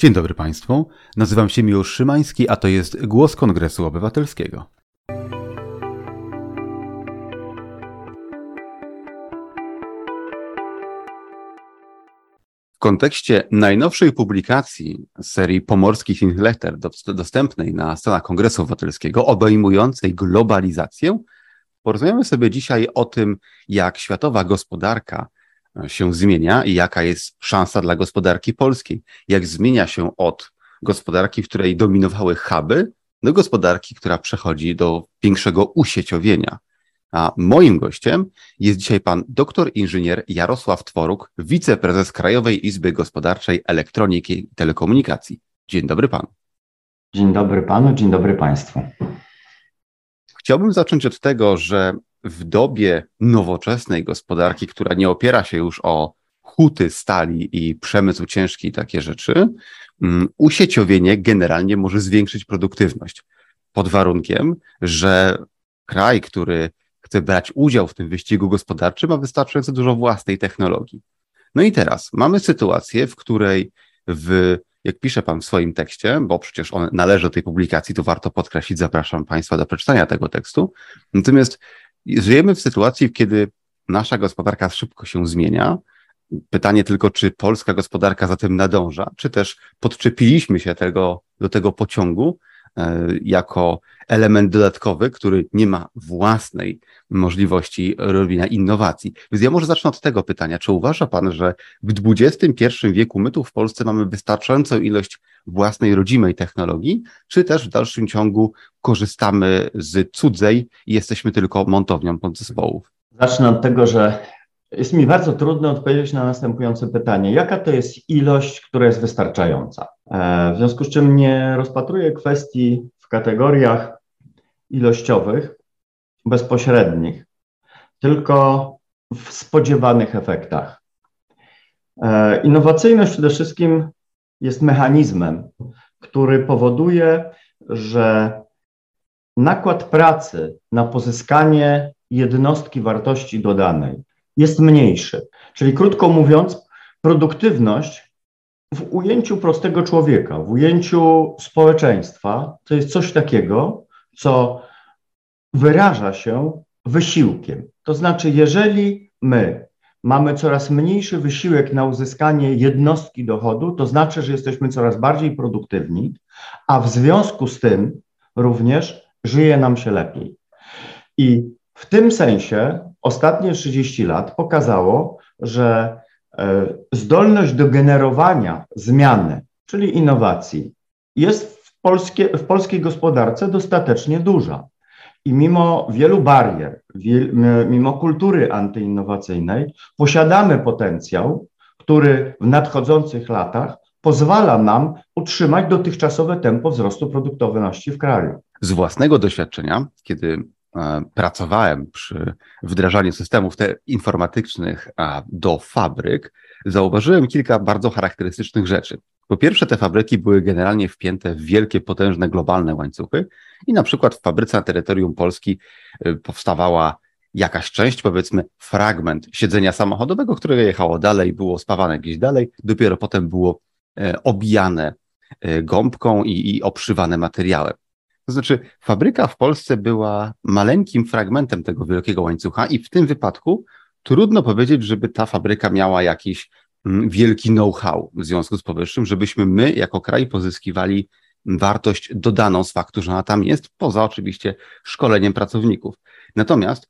Dzień dobry Państwu. Nazywam się Miłosz Szymański, a to jest Głos Kongresu Obywatelskiego. W kontekście najnowszej publikacji serii pomorskich newsletter dostępnej na stronach Kongresu Obywatelskiego obejmującej globalizację, porozmawiamy sobie dzisiaj o tym, jak światowa gospodarka się zmienia i jaka jest szansa dla gospodarki polskiej, jak zmienia się od gospodarki, w której dominowały huby, do gospodarki, która przechodzi do większego usieciowienia. A moim gościem jest dzisiaj pan doktor inżynier Jarosław Tworuk, wiceprezes Krajowej Izby Gospodarczej Elektroniki i Telekomunikacji. Dzień dobry panu. Dzień dobry panu, dzień dobry państwu. Chciałbym zacząć od tego, że w dobie nowoczesnej gospodarki, która nie opiera się już o huty stali i przemysł ciężki i takie rzeczy, mm, usieciowienie generalnie może zwiększyć produktywność. Pod warunkiem, że kraj, który chce brać udział w tym wyścigu gospodarczym, ma wystarczająco dużo własnej technologii. No i teraz mamy sytuację, w której w, jak pisze Pan w swoim tekście, bo przecież on należy do tej publikacji, to warto podkreślić, zapraszam Państwa do przeczytania tego tekstu. Natomiast żyjemy w sytuacji, kiedy nasza gospodarka szybko się zmienia. Pytanie tylko, czy polska gospodarka za tym nadąża, czy też podczepiliśmy się tego, do tego pociągu jako element dodatkowy, który nie ma własnej możliwości robienia innowacji. Więc ja może zacznę od tego pytania. Czy uważa Pan, że w XXI wieku my tu w Polsce mamy wystarczającą ilość własnej rodzimej technologii, czy też w dalszym ciągu korzystamy z cudzej i jesteśmy tylko montownią podzespołów? Zacznę od tego, że jest mi bardzo trudno odpowiedzieć na następujące pytanie. Jaka to jest ilość, która jest wystarczająca? E, w związku z czym nie rozpatruję kwestii w kategoriach ilościowych, bezpośrednich, tylko w spodziewanych efektach. E, innowacyjność przede wszystkim jest mechanizmem, który powoduje, że nakład pracy na pozyskanie jednostki wartości dodanej jest mniejszy. Czyli krótko mówiąc, produktywność w ujęciu prostego człowieka, w ujęciu społeczeństwa, to jest coś takiego, co wyraża się wysiłkiem. To znaczy, jeżeli my mamy coraz mniejszy wysiłek na uzyskanie jednostki dochodu, to znaczy, że jesteśmy coraz bardziej produktywni, a w związku z tym również żyje nam się lepiej. I w tym sensie ostatnie 30 lat pokazało, że zdolność do generowania zmiany, czyli innowacji, jest w, polskie, w polskiej gospodarce dostatecznie duża. I mimo wielu barier, mimo kultury antyinnowacyjnej, posiadamy potencjał, który w nadchodzących latach pozwala nam utrzymać dotychczasowe tempo wzrostu produktywności w kraju. Z własnego doświadczenia, kiedy e, pracowałem przy wdrażaniu systemów informatycznych do fabryk, zauważyłem kilka bardzo charakterystycznych rzeczy. Po pierwsze, te fabryki były generalnie wpięte w wielkie, potężne, globalne łańcuchy i na przykład w fabryce na terytorium Polski y, powstawała jakaś część, powiedzmy fragment siedzenia samochodowego, które jechało dalej, było spawane gdzieś dalej, dopiero potem było e, obijane e, gąbką i, i obszywane materiałem. To znaczy, fabryka w Polsce była maleńkim fragmentem tego wielkiego łańcucha i w tym wypadku trudno powiedzieć, żeby ta fabryka miała jakiś Mm, wielki know-how w związku z powyższym, żebyśmy my jako kraj pozyskiwali wartość dodaną z faktu, że ona tam jest, poza oczywiście szkoleniem pracowników. Natomiast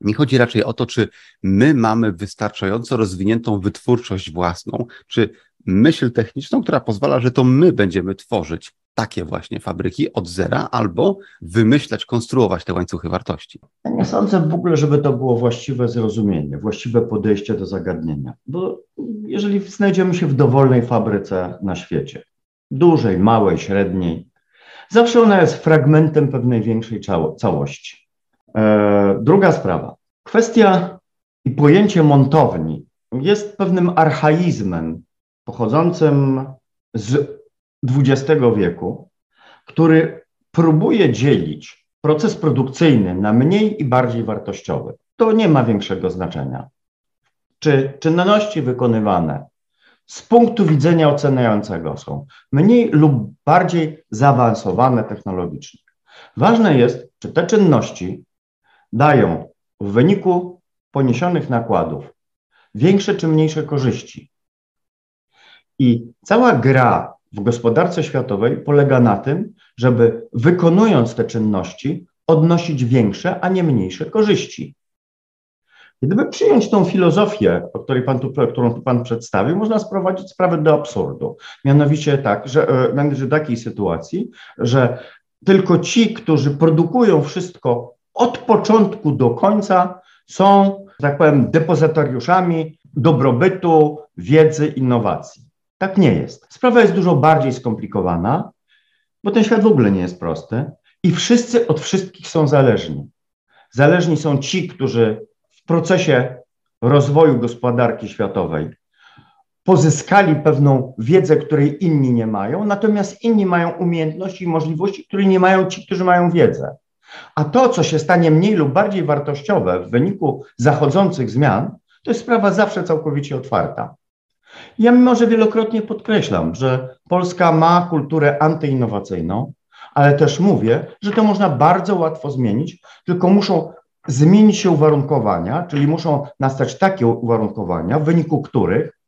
nie chodzi raczej o to, czy my mamy wystarczająco rozwiniętą wytwórczość własną, czy myśl techniczną, która pozwala, że to my będziemy tworzyć takie właśnie fabryki od zera albo wymyślać, konstruować te łańcuchy wartości. Ja nie sądzę w ogóle, żeby to było właściwe zrozumienie, właściwe podejście do zagadnienia, bo jeżeli znajdziemy się w dowolnej fabryce na świecie, dużej, małej, średniej, zawsze ona jest fragmentem pewnej większej całości. E, druga sprawa. Kwestia i pojęcie montowni jest pewnym archaizmem pochodzącym z XX wieku, który próbuje dzielić proces produkcyjny na mniej i bardziej wartościowy. To nie ma większego znaczenia. Czy czynności wykonywane z punktu widzenia oceniającego są mniej lub bardziej zaawansowane technologicznie. Ważne jest, czy te czynności dają w wyniku poniesionych nakładów większe czy mniejsze korzyści. I cała gra w gospodarce światowej polega na tym, żeby wykonując te czynności, odnosić większe, a nie mniejsze korzyści. Gdyby przyjąć tą filozofię, o której pan tu, którą tu pan przedstawił, można sprowadzić sprawę do absurdu. Mianowicie tak, że należy takiej sytuacji, że tylko ci, którzy produkują wszystko od początku do końca, są, tak powiem, depozytariuszami dobrobytu, wiedzy, innowacji. Tak nie jest. Sprawa jest dużo bardziej skomplikowana, bo ten świat w ogóle nie jest prosty i wszyscy od wszystkich są zależni. Zależni są ci, którzy w procesie rozwoju gospodarki światowej pozyskali pewną wiedzę, której inni nie mają, natomiast inni mają umiejętności i możliwości, które nie mają ci, którzy mają wiedzę. A to, co się stanie mniej lub bardziej wartościowe w wyniku zachodzących zmian, to jest sprawa zawsze całkowicie otwarta. Ja mimo, że wielokrotnie podkreślam, że Polska ma kulturę antyinnowacyjną, ale też mówię, że to można bardzo łatwo zmienić, tylko muszą zmienić się uwarunkowania, czyli muszą nastać takie uwarunkowania, w wyniku których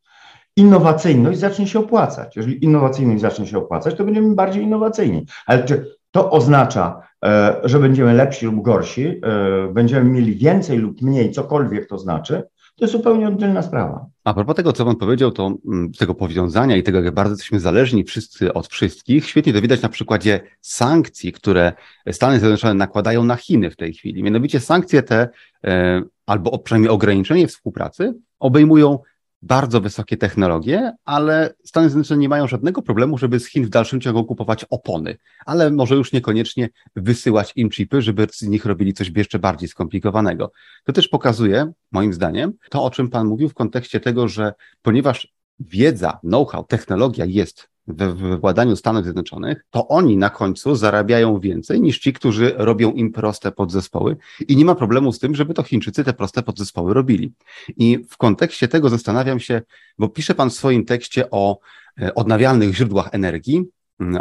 innowacyjność zacznie się opłacać. Jeżeli innowacyjność zacznie się opłacać, to będziemy bardziej innowacyjni. Ale czy to oznacza, e, że będziemy lepsi lub gorsi, e, będziemy mieli więcej lub mniej, cokolwiek to znaczy, to jest zupełnie oddzielna sprawa. A propos tego, co Pan powiedział, to mm, tego powiązania i tego, jak bardzo jesteśmy zależni wszyscy od wszystkich, świetnie to widać na przykładzie sankcji, które Stany Zjednoczone nakładają na Chiny w tej chwili. Mianowicie sankcje te, e, albo przynajmniej ograniczenie współpracy, obejmują bardzo wysokie technologie, ale Stany Zjednoczone nie mają żadnego problemu, żeby z Chin w dalszym ciągu kupować opony, ale może już niekoniecznie wysyłać im chipy, żeby z nich robili coś jeszcze bardziej skomplikowanego. To też pokazuje, moim zdaniem, to, o czym Pan mówił w kontekście tego, że ponieważ wiedza, know-how, technologia jest we władaniu Stanów Zjednoczonych, to oni na końcu zarabiają więcej niż ci, którzy robią im proste podzespoły i nie ma problemu z tym, żeby to Chińczycy te proste podzespoły robili. I w kontekście tego zastanawiam się, bo pisze Pan w swoim tekście o e, odnawialnych źródłach energii,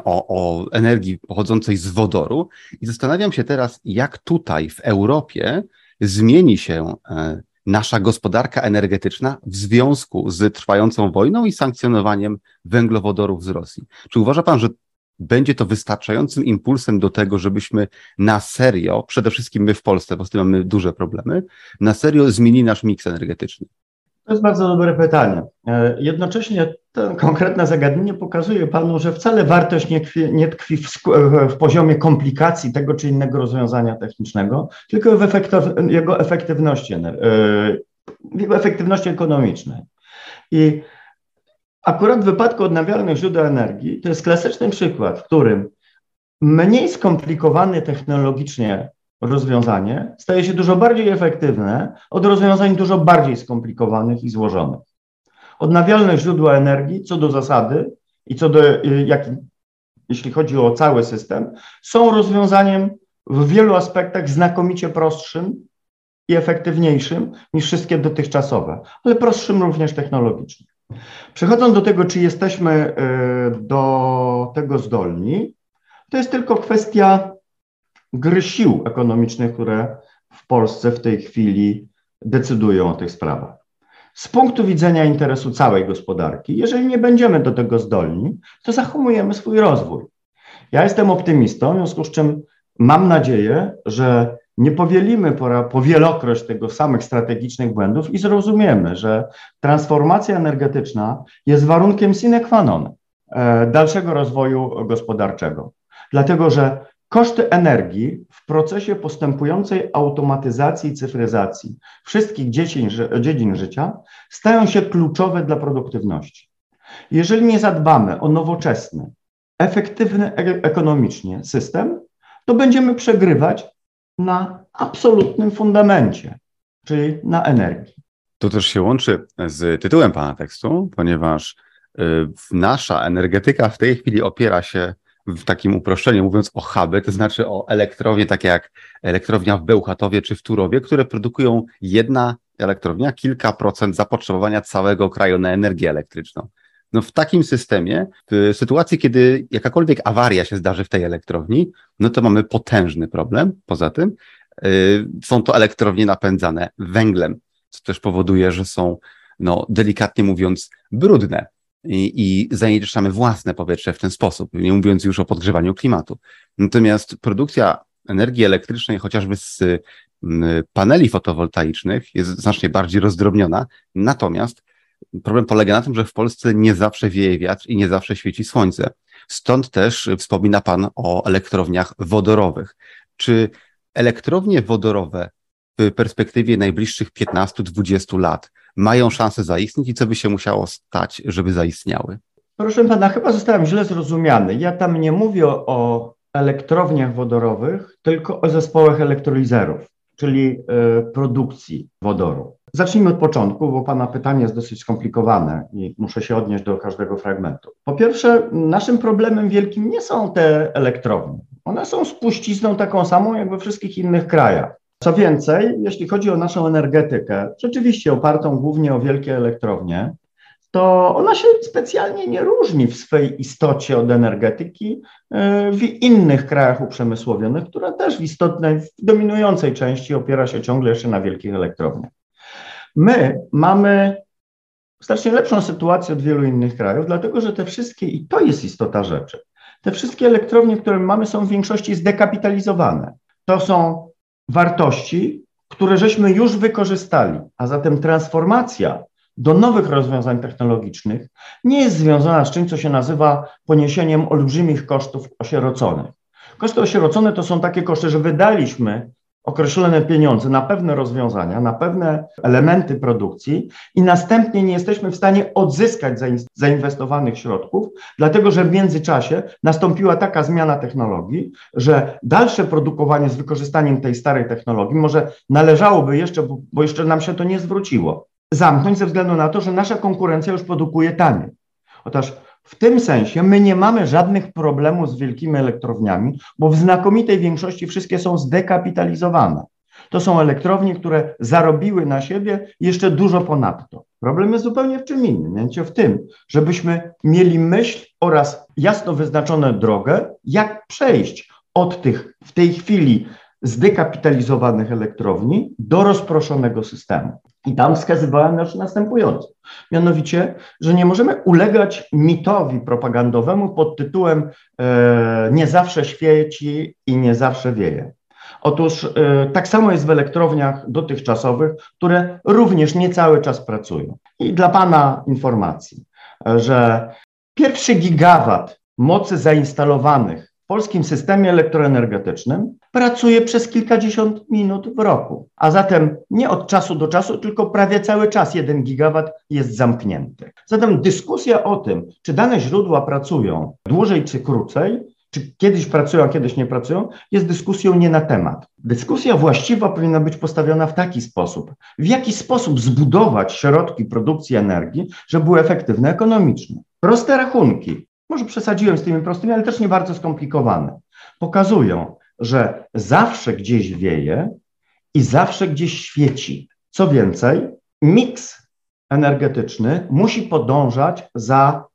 o, o energii pochodzącej z wodoru i zastanawiam się teraz, jak tutaj w Europie zmieni się e, nasza gospodarka energetyczna w związku z trwającą wojną i sankcjonowaniem węglowodorów z Rosji. Czy uważa Pan, że będzie to wystarczającym impulsem do tego, żebyśmy na serio, przede wszystkim my w Polsce, bo z tym mamy duże problemy, na serio zmienili nasz miks energetyczny? To jest bardzo dobre pytanie. E, jednocześnie to konkretne zagadnienie pokazuje Panu, że wcale wartość nie, tkwi, nie tkwi w, w, poziomie komplikacji tego czy innego rozwiązania technicznego, tylko w efektow, jego efektywności, e, jego efektywności ekonomicznej. I akurat w wypadku odnawialnych źródeł energii to jest klasyczny przykład, w którym mniej skomplikowany technologicznie rozwiązanie staje się dużo bardziej efektywne od rozwiązań dużo bardziej skomplikowanych i złożonych. Odnawialne źródła energii, co do zasady i co do, y, jak, jeśli chodzi o cały system, są rozwiązaniem w wielu aspektach znakomicie prostszym i efektywniejszym niż wszystkie dotychczasowe, ale prostszym również technologicznie. Przechodząc do tego, czy jesteśmy y, do tego zdolni, to jest tylko kwestia gry sił ekonomicznych, które w Polsce w tej chwili decydują o tych sprawach. Z punktu widzenia interesu całej gospodarki, jeżeli nie będziemy do tego zdolni, to zahamujemy swój rozwój. Ja jestem optymistą, w związku z czym mam nadzieję, że nie powielimy po, powielokroć tego samych strategicznych błędów i zrozumiemy, że transformacja energetyczna jest warunkiem sine qua non e, dalszego rozwoju gospodarczego. Dlatego, że Koszty energii w procesie postępującej automatyzacji i cyfryzacji wszystkich dziedzin, dziedzin życia stają się kluczowe dla produktywności. Jeżeli nie zadbamy o nowoczesny, efektywny e-, ekonomicznie system, to będziemy przegrywać na absolutnym fundamencie, czyli na energii. To też się łączy z tytułem Pana tekstu, ponieważ y, nasza energetyka w tej chwili opiera się w takim uproszczeniu mówiąc o huby, to znaczy o elektrownie takie jak elektrownia w Bełchatowie czy w Turowie, które produkują jedna elektrownia kilka procent zapotrzebowania całego kraju na energię elektryczną. No w takim systemie, w sytuacji, kiedy jakakolwiek awaria się zdarzy w tej elektrowni, no to mamy potężny problem. Poza tym yy, są to elektrownie napędzane węglem, co też powoduje, że są, no delikatnie mówiąc, brudne i, i zanieczyszczamy własne powietrze w ten sposób, nie mówiąc już o podgrzewaniu klimatu. Natomiast produkcja energii elektrycznej, chociażby z paneli fotowoltaicznych, jest znacznie bardziej rozdrobniona. Natomiast problem polega na tym, że w Polsce nie zawsze wieje wiatr i nie zawsze świeci słońce. Stąd też wspomina Pan o elektrowniach wodorowych. Czy elektrownie wodorowe w perspektywie najbliższych 15-20 lat mają szansę zaistnieć i co by się musiało stać, żeby zaistniały? Proszę pana, chyba zostałem źle zrozumiany. Ja tam nie mówię o elektrowniach wodorowych, tylko o zespołach elektrolizerów, czyli y, produkcji wodoru. Zacznijmy od początku, bo Pana pytanie jest dosyć skomplikowane i muszę się odnieść do każdego fragmentu. Po pierwsze, naszym problemem wielkim nie są te elektrownie. One są spuścizną taką samą jak we wszystkich innych krajach. Co więcej, jeśli chodzi o naszą energetykę, rzeczywiście opartą głównie o wielkie elektrownie, to ona się specjalnie nie różni w swej istocie od energetyki e, w innych krajach uprzemysłowionych, która też w istotnej, w dominującej części opiera się ciągle jeszcze na wielkich elektrowniach. My mamy znacznie lepszą sytuację od wielu innych krajów, dlatego że te wszystkie, i to jest istota rzeczy, te wszystkie elektrownie, które mamy, są w większości zdekapitalizowane. To są wartości, które żeśmy już wykorzystali, a zatem transformacja do nowych rozwiązań technologicznych nie jest związana z czymś, co się nazywa poniesieniem olbrzymich kosztów osieroconych. Koszty osierocone to są takie koszty, że wydaliśmy określone pieniądze na pewne rozwiązania, na pewne elementy produkcji i następnie nie jesteśmy w stanie odzyskać zainwestowanych środków, dlatego że w międzyczasie nastąpiła taka zmiana technologii, że dalsze produkowanie z wykorzystaniem tej starej technologii może należałoby jeszcze, bo jeszcze nam się to nie zwróciło, zamknąć ze względu na to, że nasza konkurencja już produkuje taniej. Otóż w tym sensie my nie mamy żadnych problemów z wielkimi elektrowniami, bo w znakomitej większości wszystkie są zdekapitalizowane. To są elektrownie, które zarobiły na siebie jeszcze dużo ponadto. Problem jest zupełnie w czym innym, mianowicie w tym, żebyśmy mieli myśl oraz jasno wyznaczoną drogę, jak przejść od tych w tej chwili zdekapitalizowanych elektrowni do rozproszonego systemu. I tam wskazywałem na następująco. Mianowicie, że nie możemy ulegać mitowi propagandowemu pod tytułem e, nie zawsze świeci i nie zawsze wieje. Otóż e, tak samo jest w elektrowniach dotychczasowych, które również nie cały czas pracują. I dla Pana informacji, że pierwszy gigawat mocy zainstalowanych w polskim systemie elektroenergetycznym pracuje przez kilkadziesiąt minut w roku. A zatem nie od czasu do czasu, tylko prawie cały czas jeden gigawat jest zamknięty. Zatem dyskusja o tym, czy dane źródła pracują dłużej czy krócej, czy kiedyś pracują, a kiedyś nie pracują, jest dyskusją nie na temat. Dyskusja właściwa powinna być postawiona w taki sposób, w jaki sposób zbudować środki produkcji energii, żeby były efektywne ekonomicznie. Proste rachunki, może przesadziłem z tymi prostymi, ale też nie bardzo skomplikowane, pokazują, że zawsze gdzieś wieje i zawsze gdzieś świeci. Co więcej, miks energetyczny musi podążać za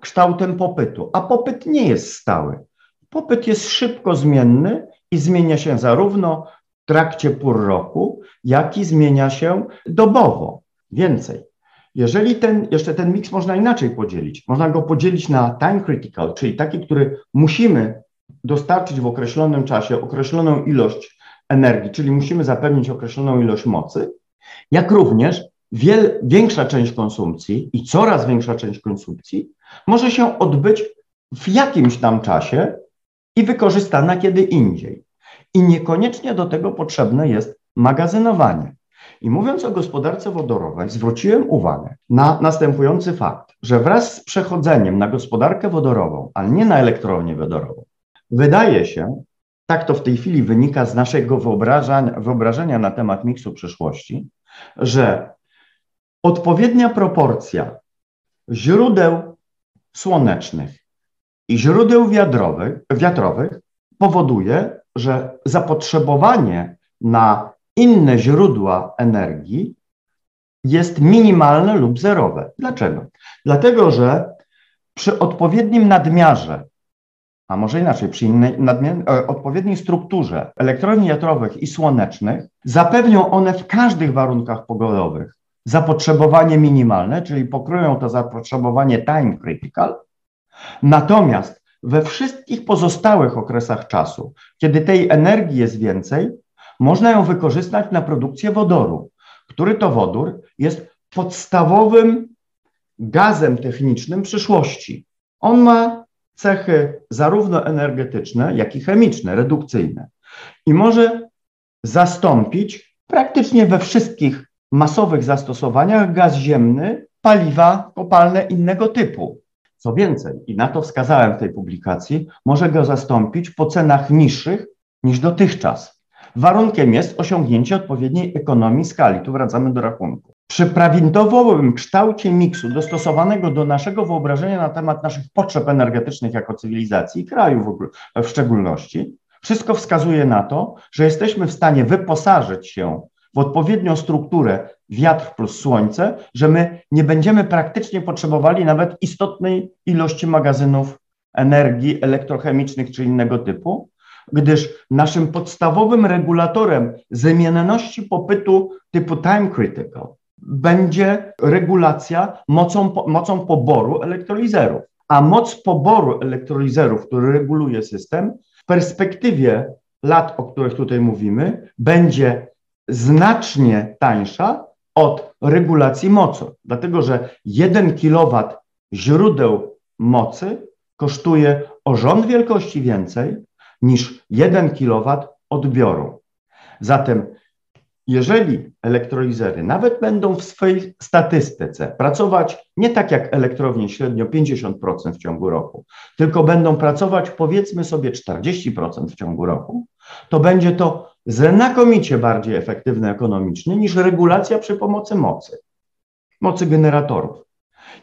kształtem popytu, a popyt nie jest stały. Popyt jest szybko zmienny i zmienia się zarówno w trakcie pór roku, jak i zmienia się dobowo. Więcej, jeżeli ten, jeszcze ten miks można inaczej podzielić, można go podzielić na time critical, czyli taki, który musimy dostarczyć w określonym czasie określoną ilość energii, czyli musimy zapewnić określoną ilość mocy, jak również wiel, większa część konsumpcji i coraz większa część konsumpcji może się odbyć w jakimś tam czasie i wykorzystana kiedy indziej. I niekoniecznie do tego potrzebne jest magazynowanie. I mówiąc o gospodarce wodorowej, zwróciłem uwagę na następujący fakt, że wraz z przechodzeniem na gospodarkę wodorową, ale nie na elektrownię wodorową, wydaje się, tak to w tej chwili wynika z naszego wyobrażenia, wyobrażenia na temat miksu przyszłości, że odpowiednia proporcja źródeł słonecznych i źródeł wiatrowych, wiatrowych powoduje, że zapotrzebowanie na inne źródła energii jest minimalne lub zerowe. Dlaczego? Dlatego, że przy odpowiednim nadmiarze, a może inaczej, przy innej, e, odpowiedniej strukturze elektrowni wiatrowych i słonecznych, zapewnią one w każdych warunkach pogodowych zapotrzebowanie minimalne, czyli pokryją to zapotrzebowanie time critical, natomiast we wszystkich pozostałych okresach czasu, kiedy tej energii jest więcej, można ją wykorzystać na produkcję wodoru, który to wodór jest podstawowym gazem technicznym przyszłości. On ma cechy zarówno energetyczne, jak i chemiczne, redukcyjne i może zastąpić praktycznie we wszystkich masowych zastosowaniach gaz ziemny, paliwa kopalne innego typu. Co więcej, i na to wskazałem w tej publikacji, może go zastąpić po cenach niższych niż dotychczas. Warunkiem jest osiągnięcie odpowiedniej ekonomii skali. Tu wracamy do rachunku. Przy prawidłowym kształcie miksu dostosowanego do naszego wyobrażenia na temat naszych potrzeb energetycznych jako cywilizacji i kraju w, ogóle, w szczególności, wszystko wskazuje na to, że jesteśmy w stanie wyposażyć się w odpowiednią strukturę wiatr plus słońce, że my nie będziemy praktycznie potrzebowali nawet istotnej ilości magazynów energii elektrochemicznych czy innego typu, gdyż naszym podstawowym regulatorem zmienności popytu typu time critical będzie regulacja mocą, mocą poboru elektrolizerów. A moc poboru elektrolizerów, który reguluje system, w perspektywie lat, o których tutaj mówimy, będzie znacznie tańsza od regulacji mocy, dlatego że 1 kW źródeł mocy kosztuje o rząd wielkości więcej niż 1 kW odbioru. Zatem jeżeli elektrolizery nawet będą w swojej statystyce pracować nie tak jak elektrownie średnio 50% w ciągu roku, tylko będą pracować powiedzmy sobie 40% w ciągu roku, to będzie to znakomicie bardziej efektywne ekonomicznie niż regulacja przy pomocy mocy, mocy generatorów.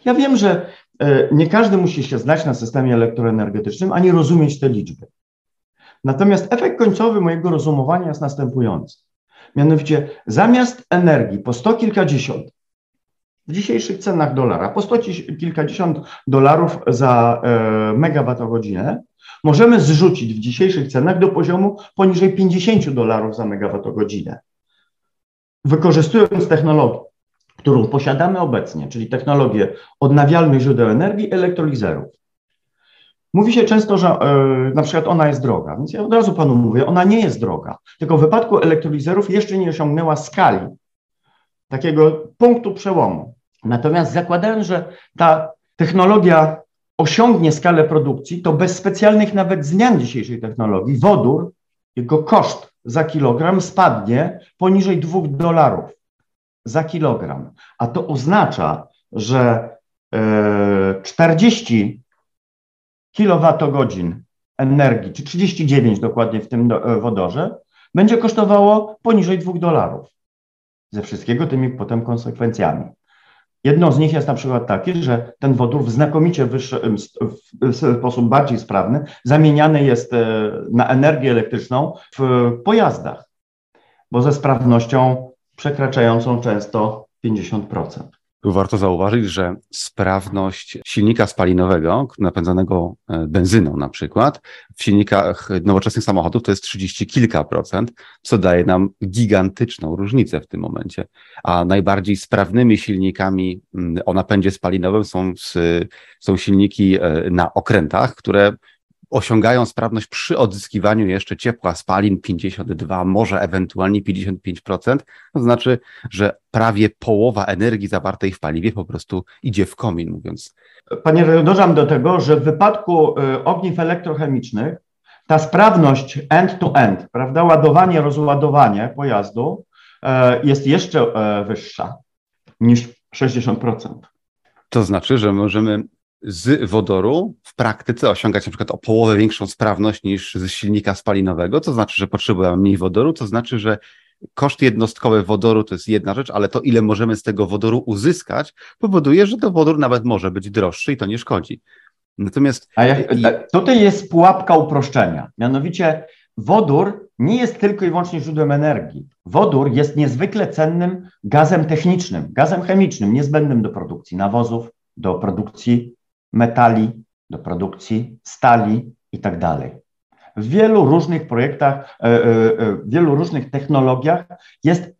Ja wiem, że e, nie każdy musi się znać na systemie elektroenergetycznym ani rozumieć te liczby. Natomiast efekt końcowy mojego rozumowania jest następujący. Mianowicie zamiast energii po sto kilkadziesiąt w dzisiejszych cenach dolara, po sto kilkadziesiąt dolarów za e, megawattogodzinę, możemy zrzucić w dzisiejszych cenach do poziomu poniżej 50 dolarów za megawattogodzinę. Wykorzystując technologię, którą posiadamy obecnie, czyli technologię odnawialnych źródeł energii, elektrolizerów. Mówi się często, że y, na przykład ona jest droga, więc ja od razu panu mówię, ona nie jest droga, tylko w wypadku elektrolizerów jeszcze nie osiągnęła skali takiego punktu przełomu. Natomiast zakładając, że ta technologia osiągnie skalę produkcji, to bez specjalnych nawet zmian dzisiejszej technologii wodór, jego koszt za kilogram spadnie poniżej 2 dolarów za kilogram. A to oznacza, że 40 e, kilowatogodzin energii, czy 39 dokładnie w tym e, wodorze, będzie kosztowało poniżej 2 dolarów. Ze wszystkiego tymi potem konsekwencjami. Jedną z nich jest na przykład takie, że ten wodór w znakomicie wyższy, w sposób bardziej sprawny zamieniany jest e, na energię elektryczną w pojazdach, bo ze sprawnością przekraczającą często 50%. Warto zauważyć, że sprawność silnika spalinowego, napędzanego e, benzyną na przykład, w silnikach nowoczesnych samochodów to jest 30 kilka procent, co daje nam gigantyczną różnicę w tym momencie. A najbardziej sprawnymi silnikami mm, o napędzie spalinowym są, są silniki e, na okrętach, które osiągają sprawność przy odzyskiwaniu jeszcze ciepła spalin 52, może ewentualnie 55%. To znaczy, że prawie połowa energii zawartej w paliwie po prostu idzie w komin, mówiąc. Panie dodam do tego, że w wypadku y, ogniw elektrochemicznych ta sprawność end-to-end, -end, prawda, ładowanie, rozładowanie pojazdu e, jest jeszcze e, wyższa niż 60%. To znaczy, że możemy z wodoru w praktyce osiągać na przykład o połowę większą sprawność niż z silnika spalinowego, to znaczy, że potrzebujemy mniej wodoru, to znaczy, że koszt jednostkowy wodoru to jest jedna rzecz, ale to ile możemy z tego wodoru uzyskać powoduje, że to wodór nawet może być droższy i to nie szkodzi. Natomiast A ja, tutaj jest pułapka uproszczenia. Mianowicie wodór nie jest tylko i wyłącznie źródłem energii. Wodór jest niezwykle cennym gazem technicznym, gazem chemicznym, niezbędnym do produkcji nawozów, do produkcji metali, do produkcji stali itd. Tak w wielu różnych projektach, e, w wielu różnych technologiach jest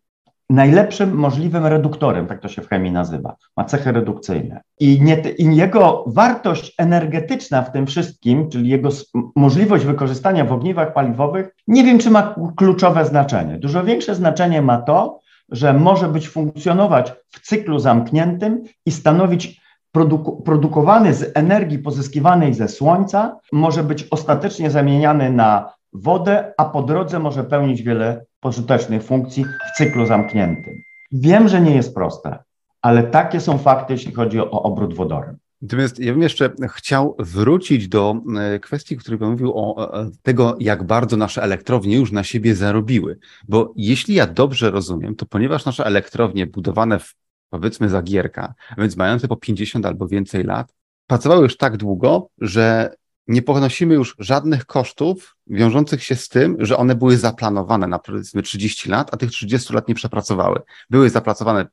najlepszym możliwym reduktorem, tak to się w chemii nazywa, ma cechy redukcyjne. I, nie, I, jego wartość energetyczna w tym wszystkim, czyli jego możliwość wykorzystania w ogniwach paliwowych, nie wiem, czy ma kluczowe znaczenie. Dużo większe znaczenie ma to, że może być funkcjonować w cyklu zamkniętym i stanowić produku, produkowany z energii pozyskiwanej ze słońca, może być ostatecznie zamieniany na wodę, a po drodze może pełnić wiele pożytecznych funkcji w cyklu zamkniętym. Wiem, że nie jest proste, ale takie są fakty, jeśli chodzi o obrót wodorem. Natomiast ja bym jeszcze chciał wrócić do e, kwestii, której Pan mówił o tego, jak bardzo nasze elektrownie już na siebie zarobiły. Bo jeśli ja dobrze rozumiem, to ponieważ nasze elektrownie budowane w powiedzmy zagierka, więc mające po 50 albo więcej lat, pracowały już tak długo, że nie ponosimy już żadnych kosztów wiążących się z tym, że one były zaplanowane na powiedzmy 30 lat, a tych 30 lat nie przepracowały. Były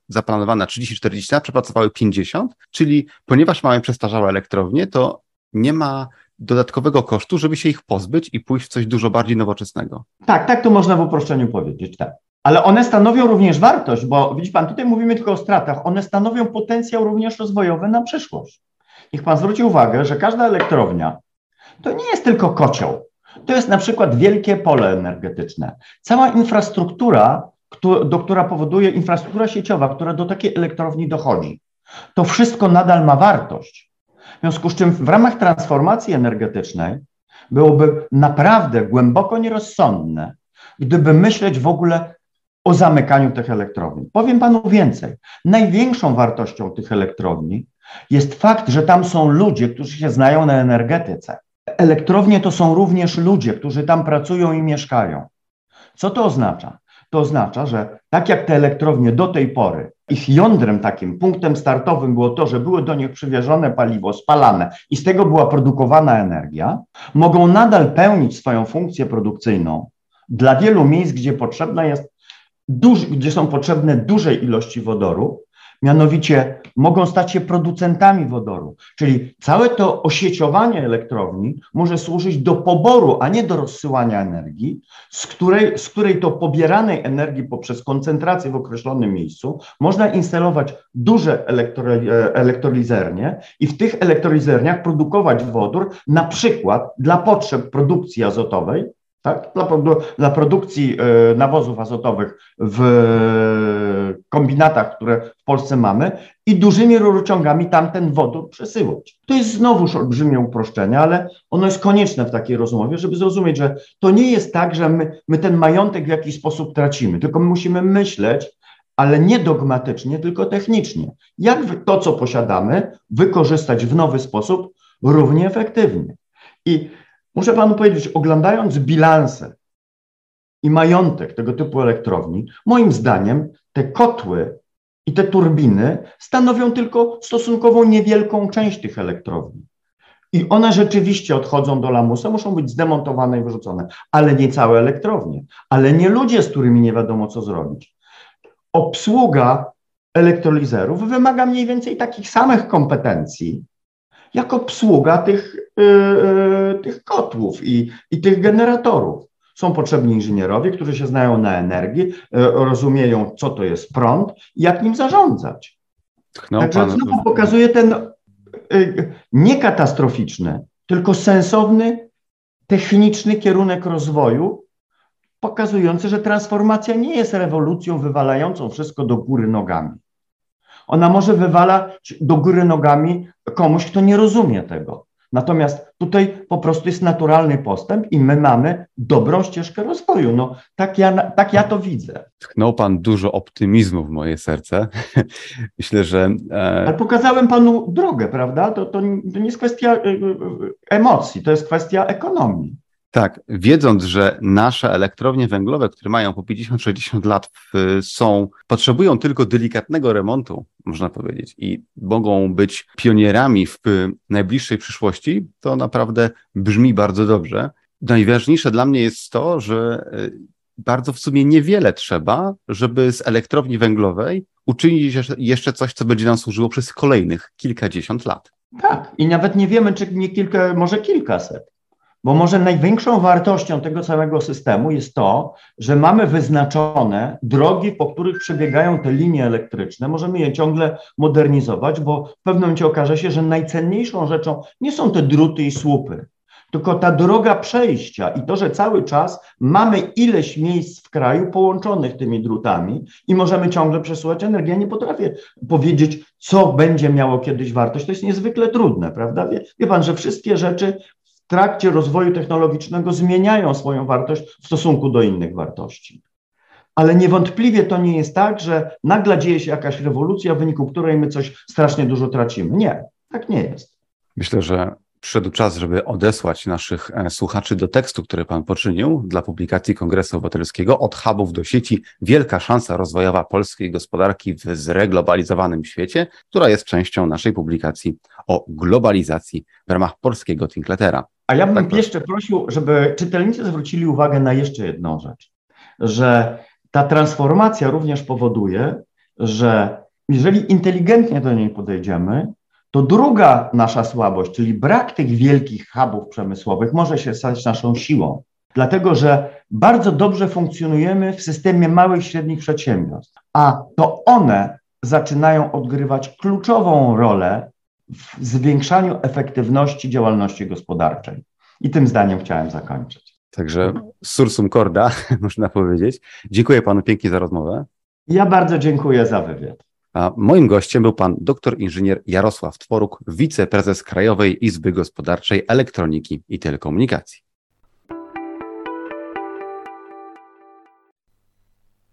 zaplanowane na 30-40 lat, przepracowały 50, czyli ponieważ mamy przestarzałe elektrownie, to nie ma dodatkowego kosztu, żeby się ich pozbyć i pójść w coś dużo bardziej nowoczesnego. Tak, tak to można w uproszczeniu powiedzieć, tak. Ale one stanowią również wartość, bo widzi Pan, tutaj mówimy tylko o stratach, one stanowią potencjał również rozwojowy na przyszłość. Niech Pan zwróci uwagę, że każda elektrownia to nie jest tylko kocioł. To jest na przykład wielkie pole energetyczne. Cała infrastruktura, do, która powoduje, infrastruktura sieciowa, która do takiej elektrowni dochodzi, to wszystko nadal ma wartość. W związku z czym w ramach transformacji energetycznej byłoby naprawdę głęboko nierozsądne, gdyby myśleć w ogóle o zamykaniu tych elektrowni. Powiem panu więcej. Największą wartością tych elektrowni jest fakt, że tam są ludzie, którzy się znają na energetyce. Elektrownie to są również ludzie, którzy tam pracują i mieszkają. Co to oznacza? To oznacza, że tak jak te elektrownie do tej pory, ich jądrem takim, punktem startowym było to, że były do nich przywieżone paliwo, spalane i z tego była produkowana energia, mogą nadal pełnić swoją funkcję produkcyjną dla wielu miejsc, gdzie potrzebna jest duż, gdzie są potrzebne duże ilości wodoru, mianowicie mogą stać się producentami wodoru. Czyli całe to osieciowanie elektrowni może służyć do poboru, a nie do rozsyłania energii, z której, z której to pobieranej energii poprzez koncentrację w określonym miejscu można instalować duże elektro, e, elektrolizernie i w tych elektrolizerniach produkować wodór na przykład dla potrzeb produkcji azotowej, tak? Dla, dla produkcji e, nawozów azotowych w kombinatach, które w Polsce mamy i dużymi rurociągami tamten wodór przesyłać. To jest znowuż olbrzymie uproszczenie, ale ono jest konieczne w takiej rozmowie, żeby zrozumieć, że to nie jest tak, że my, my ten majątek w jakiś sposób tracimy, tylko my musimy myśleć, ale nie dogmatycznie, tylko technicznie. Jak to, co posiadamy, wykorzystać w nowy sposób równie efektywnie. I Muszę panu powiedzieć, oglądając bilanse i majątek tego typu elektrowni, moim zdaniem te kotły i te turbiny stanowią tylko stosunkowo niewielką część tych elektrowni. I one rzeczywiście odchodzą do lamusa, muszą być zdemontowane i wyrzucone, ale nie całe elektrownie, ale nie ludzie, z którymi nie wiadomo co zrobić. Obsługa elektrolizerów wymaga mniej więcej takich samych kompetencji, jak obsługa tych, yy, tych kotłów i, i tych generatorów. Są potrzebni inżynierowie, którzy się znają na energii, yy, rozumieją, co to jest prąd i jak nim zarządzać. No, Także pan... znowu pokazuje ten yy, nie katastroficzny, tylko sensowny, techniczny kierunek rozwoju, pokazujący, że transformacja nie jest rewolucją wywalającą wszystko do góry nogami. Ona może wywalać do góry nogami komuś, kto nie rozumie tego. Natomiast tutaj po prostu jest naturalny postęp i my mamy dobrą ścieżkę rozwoju. No, tak, ja, tak ja to widzę. Tchnął Pan dużo optymizmu w moje serce. Myślę, że. E... Ale pokazałem Panu drogę, prawda? To, to, to nie jest kwestia e, e, emocji, to jest kwestia ekonomii. Tak, wiedząc, że nasze elektrownie węglowe, które mają po 50-60 lat, są, potrzebują tylko delikatnego remontu, można powiedzieć, i mogą być pionierami w najbliższej przyszłości, to naprawdę brzmi bardzo dobrze. Najważniejsze dla mnie jest to, że e, bardzo w sumie niewiele trzeba, żeby z elektrowni węglowej uczynić jeszcze coś, co będzie nam służyło przez kolejnych kilkadziesiąt lat. Tak, i nawet nie wiemy, czy nie kilka, może kilkaset. Bo może największą wartością tego całego systemu jest to, że mamy wyznaczone drogi, po których przebiegają te linie elektryczne. Możemy je ciągle modernizować, bo w pewnym momencie okaże się, że najcenniejszą rzeczą nie są te druty i słupy, tylko ta droga przejścia i to, że cały czas mamy ileś miejsc w kraju połączonych tymi drutami i możemy ciągle przesuwać energię. Ja nie potrafię powiedzieć, co będzie miało kiedyś wartość. To jest niezwykle trudne, prawda? Wie, wie pan, że wszystkie rzeczy trakcie rozwoju technologicznego zmieniają swoją wartość w stosunku do innych wartości. Ale niewątpliwie to nie jest tak, że nagle dzieje się jakaś rewolucja, w wyniku której my coś strasznie dużo tracimy. Nie, tak nie jest. Myślę, że przyszedł czas, żeby odesłać naszych e, słuchaczy do tekstu, który Pan poczynił dla publikacji Kongresu Obywatelskiego Od hubów do sieci. Wielka szansa rozwojowa polskiej gospodarki w zreglobalizowanym świecie, która jest częścią naszej publikacji o globalizacji w ramach polskiego Thinkletera. A ja bym tak jeszcze prosił, żeby czytelnicy zwrócili uwagę na jeszcze jedną rzecz, że ta transformacja również powoduje, że jeżeli inteligentnie do niej podejdziemy, to druga nasza słabość, czyli brak tych wielkich hubów przemysłowych, może się stać naszą siłą, dlatego że bardzo dobrze funkcjonujemy w systemie małych i średnich przedsiębiorstw, a to one zaczynają odgrywać kluczową rolę w zwiększaniu efektywności działalności gospodarczej. I tym zdaniem chciałem zakończyć. Także sursum corda, można powiedzieć. Dziękuję panu pięknie za rozmowę. Ja bardzo dziękuję za wywiad. A moim gościem był pan doktor inżynier Jarosław Tworuk, wiceprezes Krajowej Izby Gospodarczej Elektroniki i Telekomunikacji.